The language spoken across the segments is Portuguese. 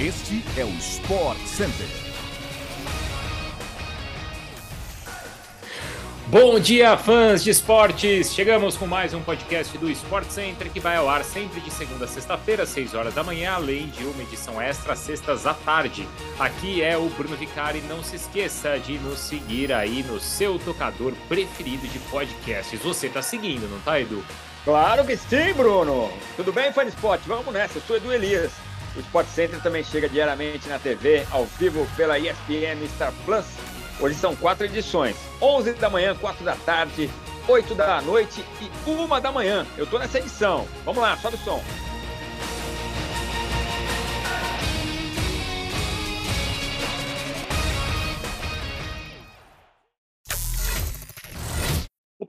Este é o Sport Center. Bom dia, fãs de esportes! Chegamos com mais um podcast do Sport Center que vai ao ar sempre de segunda a sexta-feira, às 6 horas da manhã, além de uma edição extra sextas à tarde. Aqui é o Bruno Vicari. Não se esqueça de nos seguir aí no seu tocador preferido de podcasts. Você tá seguindo, não tá, Edu? Claro que sim, Bruno! Tudo bem, fã de esporte? Vamos nessa, eu sou Edu Elias. O Sport Center também chega diariamente na TV, ao vivo pela ESPN Star Plus. Hoje são quatro edições: 11 da manhã, 4 da tarde, 8 da noite e 1 da manhã. Eu tô nessa edição. Vamos lá, sobe o som.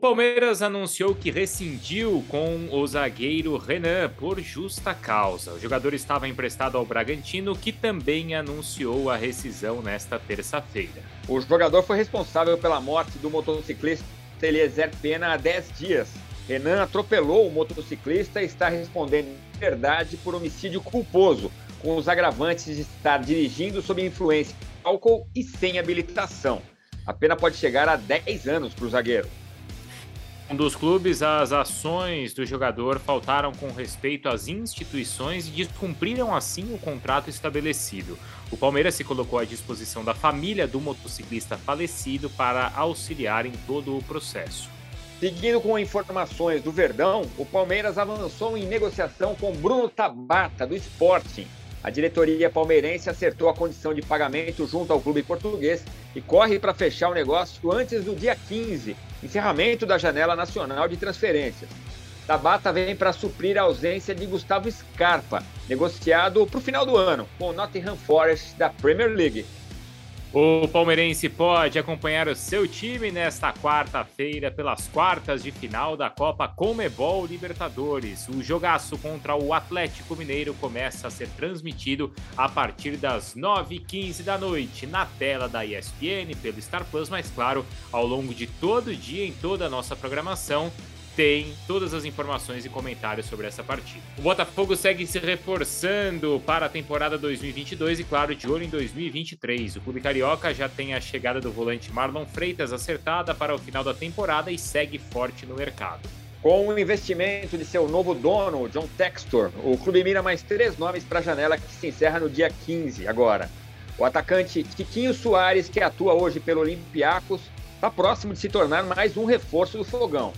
Palmeiras anunciou que rescindiu com o zagueiro Renan por justa causa. O jogador estava emprestado ao Bragantino, que também anunciou a rescisão nesta terça-feira. O jogador foi responsável pela morte do motociclista Eliezer Pena há 10 dias. Renan atropelou o motociclista e está respondendo em verdade por homicídio culposo, com os agravantes de estar dirigindo sob influência de álcool e sem habilitação. A pena pode chegar a 10 anos para o zagueiro dos clubes, as ações do jogador faltaram com respeito às instituições e descumpriram assim o contrato estabelecido. O Palmeiras se colocou à disposição da família do motociclista falecido para auxiliar em todo o processo. Seguindo com informações do Verdão, o Palmeiras avançou em negociação com Bruno Tabata, do Sporting. A diretoria palmeirense acertou a condição de pagamento junto ao clube português e corre para fechar o negócio antes do dia 15, encerramento da janela nacional de transferências. Tabata vem para suprir a ausência de Gustavo Scarpa, negociado para o final do ano com o Nottingham Forest da Premier League. O palmeirense pode acompanhar o seu time nesta quarta-feira pelas quartas de final da Copa Comebol Libertadores. O jogaço contra o Atlético Mineiro começa a ser transmitido a partir das 9h15 da noite na tela da ESPN pelo Star Plus, mas claro, ao longo de todo o dia em toda a nossa programação tem todas as informações e comentários sobre essa partida. O Botafogo segue se reforçando para a temporada 2022 e, claro, de olho em 2023. O clube carioca já tem a chegada do volante Marlon Freitas acertada para o final da temporada e segue forte no mercado. Com o investimento de seu novo dono, John Textor, o clube mira mais três nomes para a janela que se encerra no dia 15 agora. O atacante Tiquinho Soares, que atua hoje pelo Olympiacos, está próximo de se tornar mais um reforço do Fogão.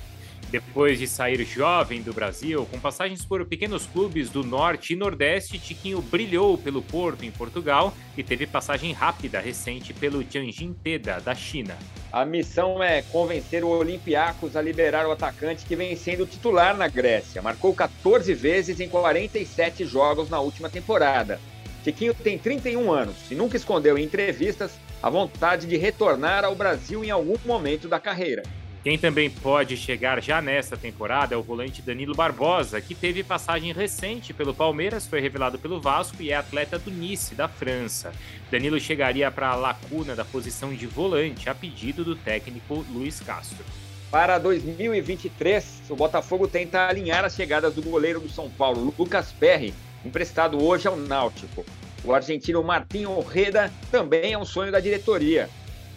Depois de sair jovem do Brasil, com passagens por pequenos clubes do Norte e Nordeste, Tiquinho brilhou pelo Porto, em Portugal, e teve passagem rápida recente pelo Tianjin Teda, da China. A missão é convencer o Olympiacos a liberar o atacante que vem sendo titular na Grécia. Marcou 14 vezes em 47 jogos na última temporada. Tiquinho tem 31 anos e nunca escondeu em entrevistas a vontade de retornar ao Brasil em algum momento da carreira. Quem também pode chegar já nesta temporada é o volante Danilo Barbosa, que teve passagem recente pelo Palmeiras, foi revelado pelo Vasco e é atleta do Nice, da França. Danilo chegaria para a lacuna da posição de volante, a pedido do técnico Luiz Castro. Para 2023, o Botafogo tenta alinhar as chegadas do goleiro do São Paulo, Lucas Perry, emprestado hoje ao Náutico. O argentino Martim Orreda também é um sonho da diretoria.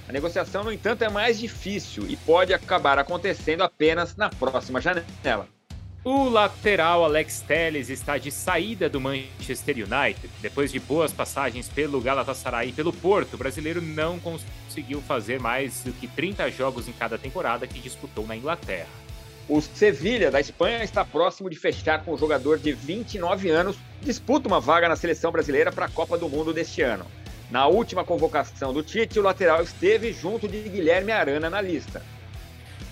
A negociação, no entanto, é mais difícil e pode acabar acontecendo apenas na próxima janela. O lateral Alex Telles está de saída do Manchester United. Depois de boas passagens pelo Galatasaray e pelo Porto, o brasileiro não conseguiu fazer mais do que 30 jogos em cada temporada que disputou na Inglaterra. O Sevilha, da Espanha, está próximo de fechar com o jogador de 29 anos, disputa uma vaga na seleção brasileira para a Copa do Mundo deste ano. Na última convocação do Tite, o lateral esteve junto de Guilherme Arana na lista.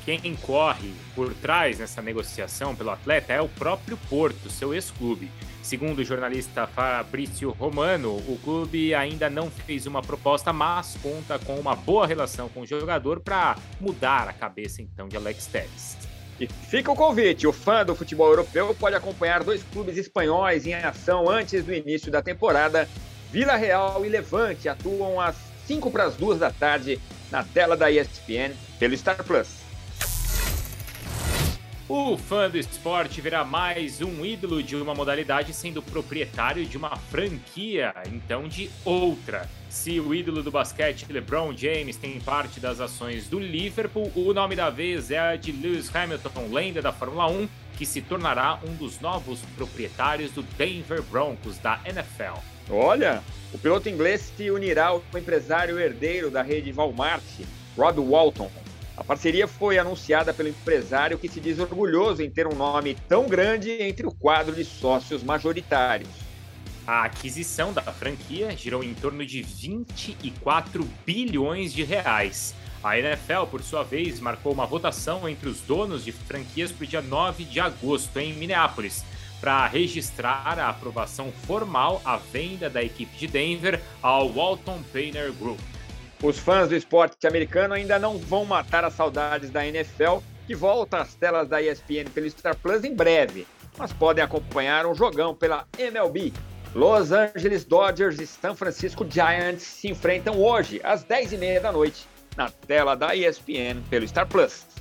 Quem corre por trás nessa negociação pelo atleta é o próprio Porto, seu ex-clube. Segundo o jornalista Fabrício Romano, o clube ainda não fez uma proposta, mas conta com uma boa relação com o jogador para mudar a cabeça então de Alex Telles. E fica o convite: o fã do futebol europeu pode acompanhar dois clubes espanhóis em ação antes do início da temporada Vila Real e Levante atuam às 5 para as 2 da tarde na tela da ESPN pelo Star Plus. O fã do esporte verá mais um ídolo de uma modalidade sendo proprietário de uma franquia, então de outra. Se o ídolo do basquete LeBron James tem parte das ações do Liverpool, o nome da vez é a de Lewis Hamilton, lenda da Fórmula 1, que se tornará um dos novos proprietários do Denver Broncos da NFL. Olha, o piloto inglês se unirá ao empresário herdeiro da rede Walmart, Rob Walton, a parceria foi anunciada pelo empresário que se diz orgulhoso em ter um nome tão grande entre o quadro de sócios majoritários. A aquisição da franquia girou em torno de 24 bilhões de reais. A NFL, por sua vez, marcou uma votação entre os donos de franquias para o dia 9 de agosto em Minneapolis, para registrar a aprovação formal à venda da equipe de Denver ao Walton Painter Group. Os fãs do esporte americano ainda não vão matar as saudades da NFL, que volta às telas da ESPN pelo Star Plus em breve, mas podem acompanhar um jogão pela MLB. Los Angeles Dodgers e San Francisco Giants se enfrentam hoje, às 10h30 da noite, na tela da ESPN pelo Star Plus.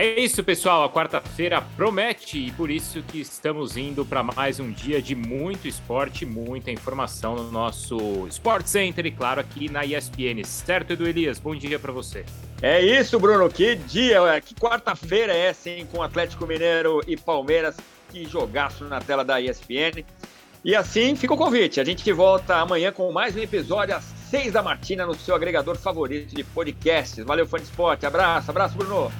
É isso, pessoal. A quarta-feira promete e por isso que estamos indo para mais um dia de muito esporte, muita informação no nosso Sport Center e, claro, aqui na ESPN. Certo, Edu Elias? Bom dia para você. É isso, Bruno. Que dia, que quarta-feira é essa, hein? Com Atlético Mineiro e Palmeiras. Que jogaço na tela da ESPN. E assim fica o convite. A gente volta amanhã com mais um episódio às seis da matina no seu agregador favorito de podcasts. Valeu, fã de esporte. Abraço, abraço, Bruno.